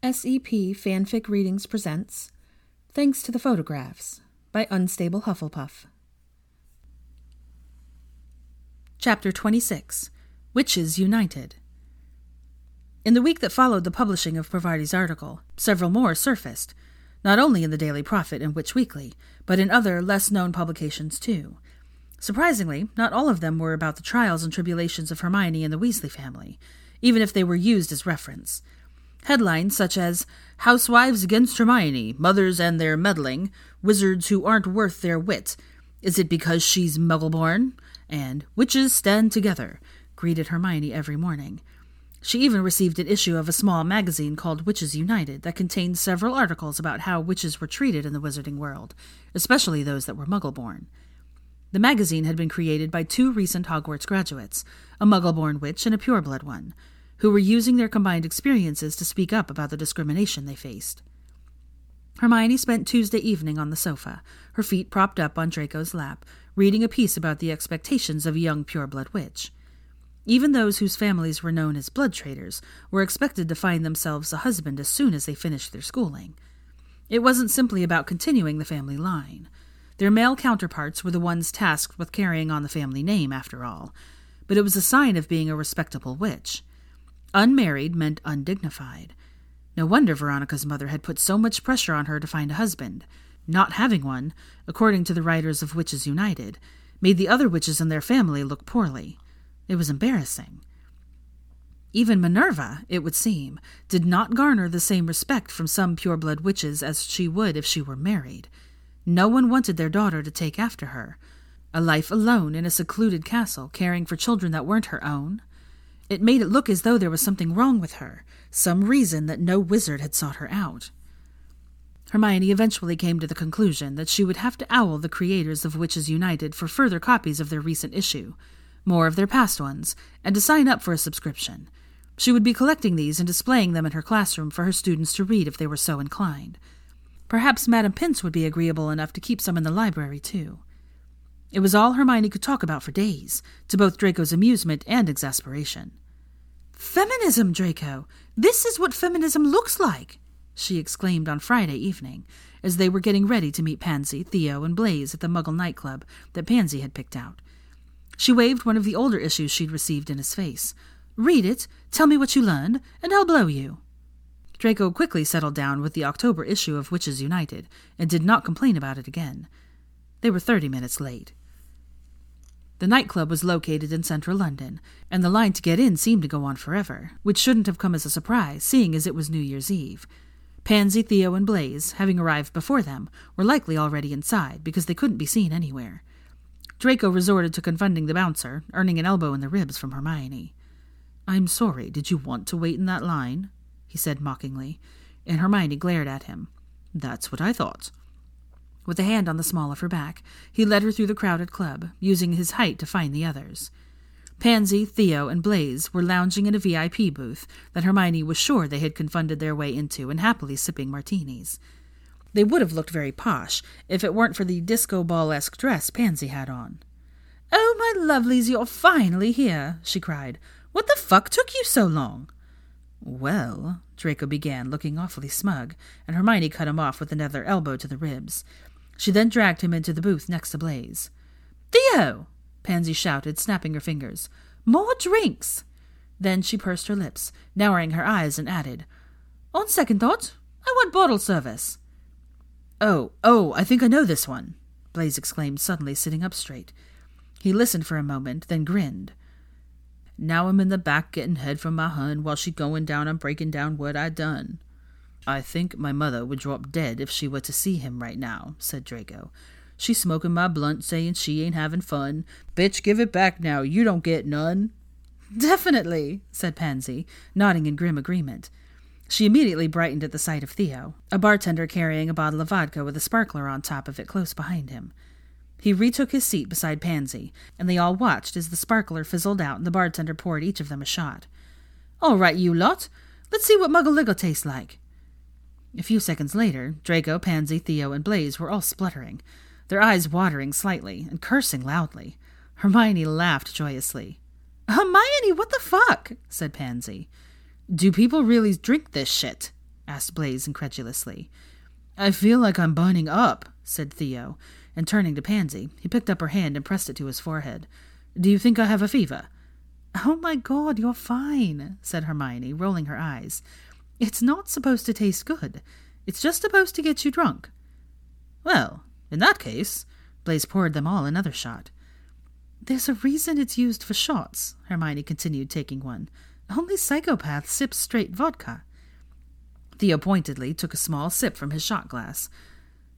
SEP Fanfic Readings presents Thanks to the Photographs by Unstable Hufflepuff. Chapter 26 Witches United. In the week that followed the publishing of Parvati's article, several more surfaced, not only in the Daily Prophet and Witch Weekly, but in other less known publications too. Surprisingly, not all of them were about the trials and tribulations of Hermione and the Weasley family, even if they were used as reference. Headlines such as Housewives Against Hermione, Mothers and Their Meddling, Wizards Who Aren't Worth Their Wit, Is It Because She's Muggleborn? and Witches Stand Together greeted Hermione every morning. She even received an issue of a small magazine called Witches United that contained several articles about how witches were treated in the wizarding world, especially those that were Muggleborn. The magazine had been created by two recent Hogwarts graduates, a Muggleborn witch and a pureblood one, who were using their combined experiences to speak up about the discrimination they faced. Hermione spent Tuesday evening on the sofa, her feet propped up on Draco's lap, reading a piece about the expectations of a young pureblood witch. Even those whose families were known as blood traitors were expected to find themselves a husband as soon as they finished their schooling. It wasn't simply about continuing the family line. Their male counterparts were the ones tasked with carrying on the family name, after all, but it was a sign of being a respectable witch. Unmarried meant undignified. No wonder Veronica's mother had put so much pressure on her to find a husband. Not having one, according to the writers of Witches United, made the other witches in their family look poorly. It was embarrassing. Even Minerva, it would seem, did not garner the same respect from some pure-blood witches as she would if she were married. No one wanted their daughter to take after her. A life alone in a secluded castle, caring for children that weren't her own. It made it look as though there was something wrong with her, some reason that no wizard had sought her out. Hermione eventually came to the conclusion that she would have to owl the creators of Witches United for further copies of their recent issue, more of their past ones, and to sign up for a subscription. She would be collecting these and displaying them in her classroom for her students to read if they were so inclined. Perhaps Madame Pince would be agreeable enough to keep some in the library, too. It was all Hermione could talk about for days, to both Draco's amusement and exasperation. Feminism, Draco! This is what feminism looks like! she exclaimed on Friday evening, as they were getting ready to meet Pansy, Theo, and Blaise at the Muggle nightclub that Pansy had picked out. She waved one of the older issues she'd received in his face. Read it, tell me what you learned, and I'll blow you. Draco quickly settled down with the October issue of Witches United and did not complain about it again. They were thirty minutes late. The nightclub was located in central London, and the line to get in seemed to go on forever, which shouldn't have come as a surprise, seeing as it was New Year's Eve. Pansy, Theo, and Blaise, having arrived before them, were likely already inside because they couldn't be seen anywhere. Draco resorted to confronting the bouncer, earning an elbow in the ribs from Hermione. I'm sorry, did you want to wait in that line? he said mockingly, and Hermione glared at him. That's what I thought. With a hand on the small of her back, he led her through the crowded club, using his height to find the others. Pansy, Theo, and Blaise were lounging in a VIP booth that Hermione was sure they had confunded their way into and happily sipping martinis. They would have looked very posh if it weren't for the disco ball esque dress Pansy had on. Oh, my lovelies, you're finally here, she cried. What the fuck took you so long? Well, Draco began, looking awfully smug, and Hermione cut him off with another elbow to the ribs. She then dragged him into the booth next to Blaise. Theo! Pansy shouted, snapping her fingers. More drinks! Then she pursed her lips, narrowing her eyes, and added, On second thought, I want bottle service. Oh, oh, I think I know this one, Blaise exclaimed, suddenly sitting up straight. He listened for a moment, then grinned. Now I'm in the back getting head from my hun while she going down and breaking down what I done. I think my mother would drop dead if she were to see him right now, said Draco. She's smoking my blunt, saying she ain't having fun. Bitch, give it back now. You don't get none. Definitely, said Pansy, nodding in grim agreement. She immediately brightened at the sight of Theo, a bartender carrying a bottle of vodka with a sparkler on top of it close behind him. He retook his seat beside Pansy, and they all watched as the sparkler fizzled out and the bartender poured each of them a shot. All right, you lot. Let's see what Muggle tastes like. A few seconds later, Draco, Pansy, Theo, and Blaise were all spluttering, their eyes watering slightly and cursing loudly. Hermione laughed joyously. Hermione, what the fuck? said Pansy. Do people really drink this shit? asked Blaise incredulously. I feel like I'm burning up, said Theo, and turning to Pansy, he picked up her hand and pressed it to his forehead. Do you think I have a fever? Oh my god, you're fine, said Hermione, rolling her eyes. It's not supposed to taste good. It's just supposed to get you drunk. Well, in that case, Blaise poured them all another shot. There's a reason it's used for shots, Hermione continued, taking one. Only psychopaths sip straight vodka. Theo pointedly took a small sip from his shot glass.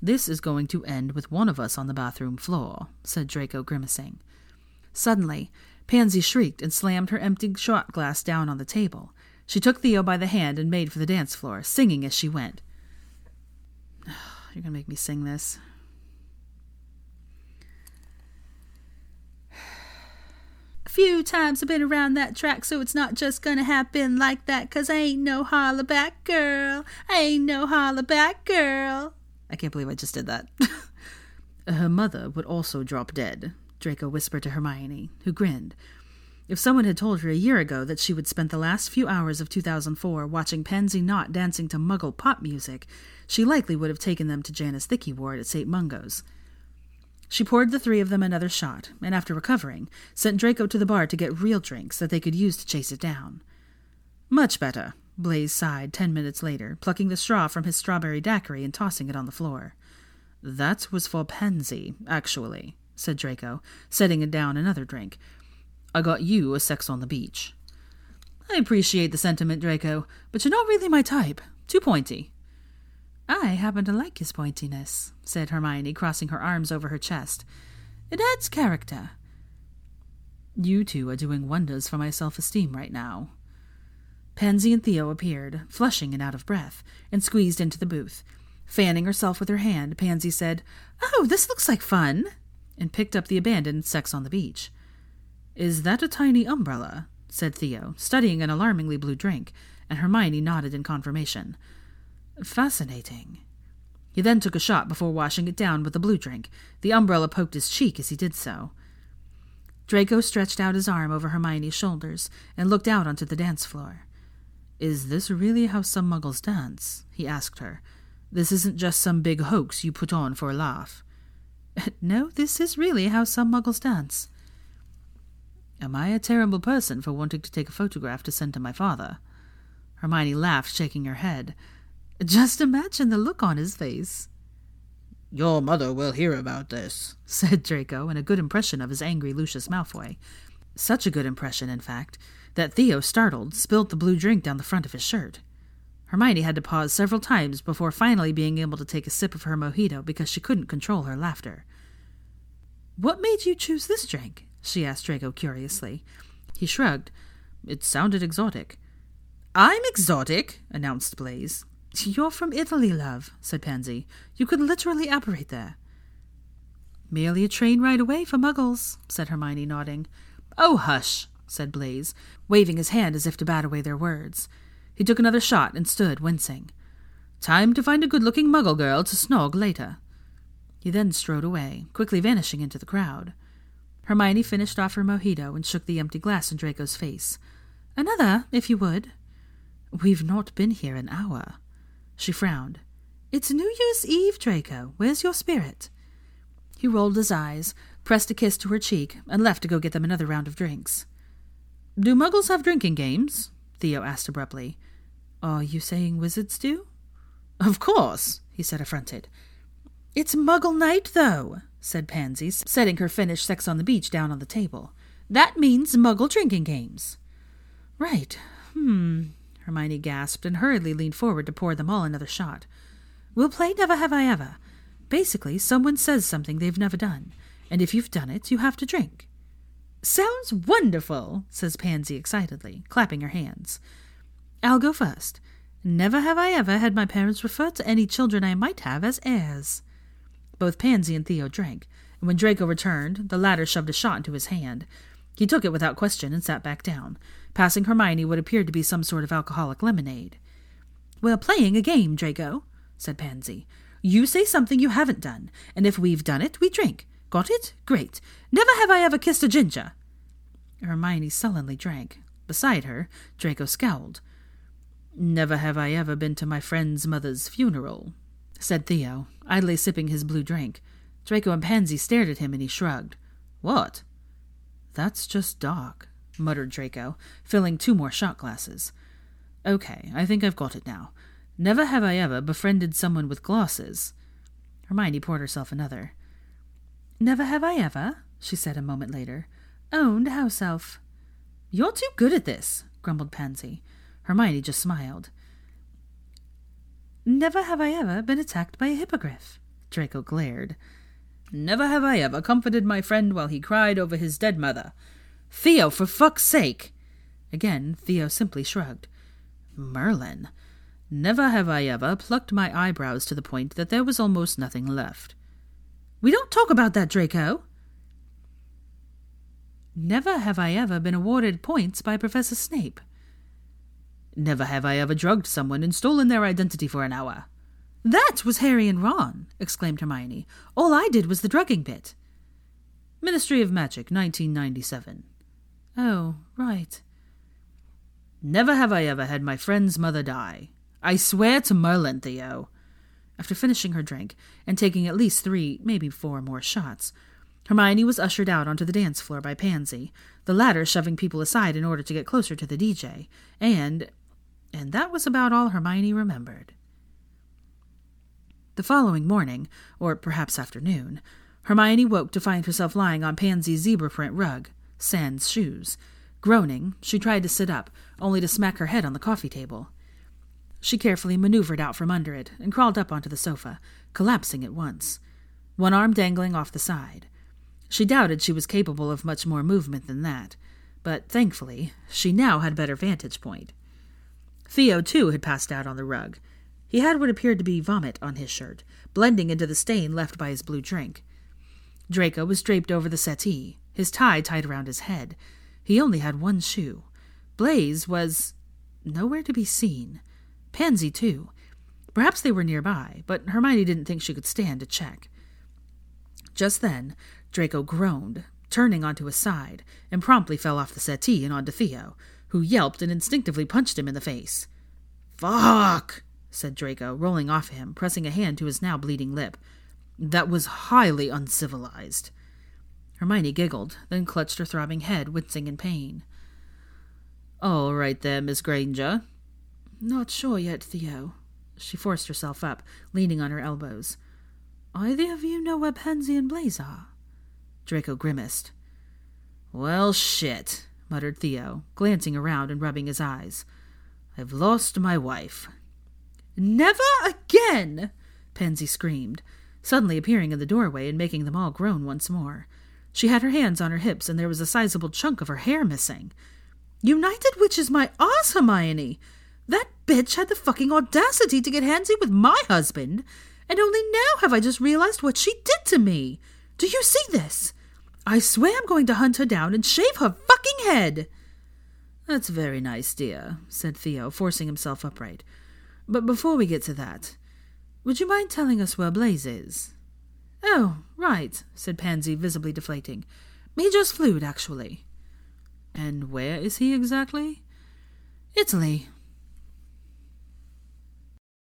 This is going to end with one of us on the bathroom floor, said Draco, grimacing. Suddenly, Pansy shrieked and slammed her empty shot glass down on the table. She took Theo by the hand and made for the dance floor, singing as she went. You're going to make me sing this. A few times I've been around that track, so it's not just gonna happen like that, cause I ain't no holla back girl. I ain't no holla back girl. I can't believe I just did that. Her mother would also drop dead, Draco whispered to Hermione, who grinned. If someone had told her a year ago that she would spend the last few hours of 2004 watching Pansy Nott dancing to muggle pop music, she likely would have taken them to Janus Thickey Ward at St. Mungo's. She poured the three of them another shot, and after recovering, sent Draco to the bar to get real drinks that they could use to chase it down. Much better, Blaise sighed ten minutes later, plucking the straw from his strawberry daiquiri and tossing it on the floor. That was for Pansy, actually, said Draco, setting down another drink, I got you a sex on the beach. I appreciate the sentiment, Draco, but you're not really my type. Too pointy. I happen to like his pointiness, said Hermione, crossing her arms over her chest. It adds character. You two are doing wonders for my self esteem right now. Pansy and Theo appeared, flushing and out of breath, and squeezed into the booth. Fanning herself with her hand, Pansy said, Oh, this looks like fun, and picked up the abandoned Sex on the Beach. Is that a tiny umbrella? said Theo, studying an alarmingly blue drink, and Hermione nodded in confirmation. Fascinating. He then took a shot before washing it down with the blue drink. The umbrella poked his cheek as he did so. Draco stretched out his arm over Hermione's shoulders and looked out onto the dance floor. Is this really how some muggles dance? he asked her. This isn't just some big hoax you put on for a laugh. no, this is really how some muggles dance. Am I a terrible person for wanting to take a photograph to send to my father? Hermione laughed, shaking her head. Just imagine the look on his face. Your mother will hear about this, said Draco, in a good impression of his angry Lucius Malfoy. Such a good impression, in fact, that Theo, startled, spilled the blue drink down the front of his shirt. Hermione had to pause several times before finally being able to take a sip of her mojito because she couldn't control her laughter. What made you choose this drink? She asked Draco curiously. He shrugged. It sounded exotic. I'm exotic, announced Blaise. You're from Italy, love, said Pansy. You could literally apparate there. Merely a train ride away for muggles, said Hermione, nodding. Oh, hush, said Blaise, waving his hand as if to bat away their words. He took another shot and stood, wincing. Time to find a good looking muggle girl to snog later. He then strode away, quickly vanishing into the crowd. Hermione finished off her mojito and shook the empty glass in Draco's face. Another, if you would. We've not been here an hour. She frowned. It's New Year's Eve, Draco. Where's your spirit? He rolled his eyes, pressed a kiss to her cheek, and left to go get them another round of drinks. Do muggles have drinking games? Theo asked abruptly. Are you saying wizards do? Of course, he said, affronted. It's Muggle Night, though, said Pansy, setting her finished Sex on the Beach down on the table. That means Muggle drinking games. Right. Hmm. Hermione gasped and hurriedly leaned forward to pour them all another shot. We'll play Never Have I Ever. Basically, someone says something they've never done, and if you've done it, you have to drink. Sounds wonderful, says Pansy excitedly, clapping her hands. I'll go first. Never have I ever had my parents refer to any children I might have as heirs. Both Pansy and Theo drank, and when Draco returned, the latter shoved a shot into his hand. He took it without question and sat back down, passing Hermione what appeared to be some sort of alcoholic lemonade. We're playing a game, Draco, said Pansy. You say something you haven't done, and if we've done it, we drink. Got it? Great. Never have I ever kissed a ginger. Hermione sullenly drank. Beside her, Draco scowled. Never have I ever been to my friend's mother's funeral, said Theo, idly sipping his blue drink. Draco and Pansy stared at him and he shrugged. What? That's just dark, muttered Draco, filling two more shot glasses. Okay, I think I've got it now. Never have I ever befriended someone with glasses. Hermione poured herself another. Never have I ever, she said a moment later, owned house elf. You're too good at this, grumbled Pansy. Hermione just smiled. Never have I ever been attacked by a hippogriff. Draco glared. Never have I ever comforted my friend while he cried over his dead mother. Theo, for fuck's sake! Again, Theo simply shrugged. Merlin. Never have I ever plucked my eyebrows to the point that there was almost nothing left. We don't talk about that, Draco. Never have I ever been awarded points by Professor Snape. Never have I ever drugged someone and stolen their identity for an hour. That was Harry and Ron, exclaimed Hermione. All I did was the drugging bit. Ministry of Magic, 1997. Oh, right. Never have I ever had my friend's mother die. I swear to Merlin, Theo. After finishing her drink and taking at least three, maybe four more shots, Hermione was ushered out onto the dance floor by Pansy, the latter shoving people aside in order to get closer to the DJ, and and that was about all Hermione remembered. The following morning, or perhaps afternoon, Hermione woke to find herself lying on Pansy's zebra print rug, sans shoes. Groaning, she tried to sit up, only to smack her head on the coffee table. She carefully maneuvered out from under it and crawled up onto the sofa, collapsing at once, one arm dangling off the side. She doubted she was capable of much more movement than that, but thankfully, she now had a better vantage point. Theo, too, had passed out on the rug. He had what appeared to be vomit on his shirt, blending into the stain left by his blue drink. Draco was draped over the settee, his tie tied around his head. He only had one shoe. Blaise was nowhere to be seen. Pansy, too. Perhaps they were nearby, but Hermione didn't think she could stand to check. Just then, Draco groaned, turning onto his side, and promptly fell off the settee and onto Theo, who yelped and instinctively punched him in the face. Fuck! said Draco, rolling off him, pressing a hand to his now bleeding lip. That was highly uncivilized. Hermione giggled, then clutched her throbbing head, wincing in pain. All right there, Miss Granger. Not sure yet, Theo. She forced herself up, leaning on her elbows. Either of you know where Pansy and Blaise are? Draco grimaced. Well, shit muttered Theo, glancing around and rubbing his eyes. I've lost my wife. Never again! Pansy screamed, suddenly appearing in the doorway and making them all groan once more. She had her hands on her hips, and there was a sizable chunk of her hair missing. United Witches my ass, Hermione! That bitch had the fucking audacity to get handsy with my husband, and only now have I just realized what she did to me. Do you see this? I swear I'm going to hunt her down and shave her fucking head. That's very nice, dear, said Theo, forcing himself upright. But before we get to that, would you mind telling us where Blaise is? Oh, right, said Pansy, visibly deflating. He just flew, actually. And where is he exactly? Italy.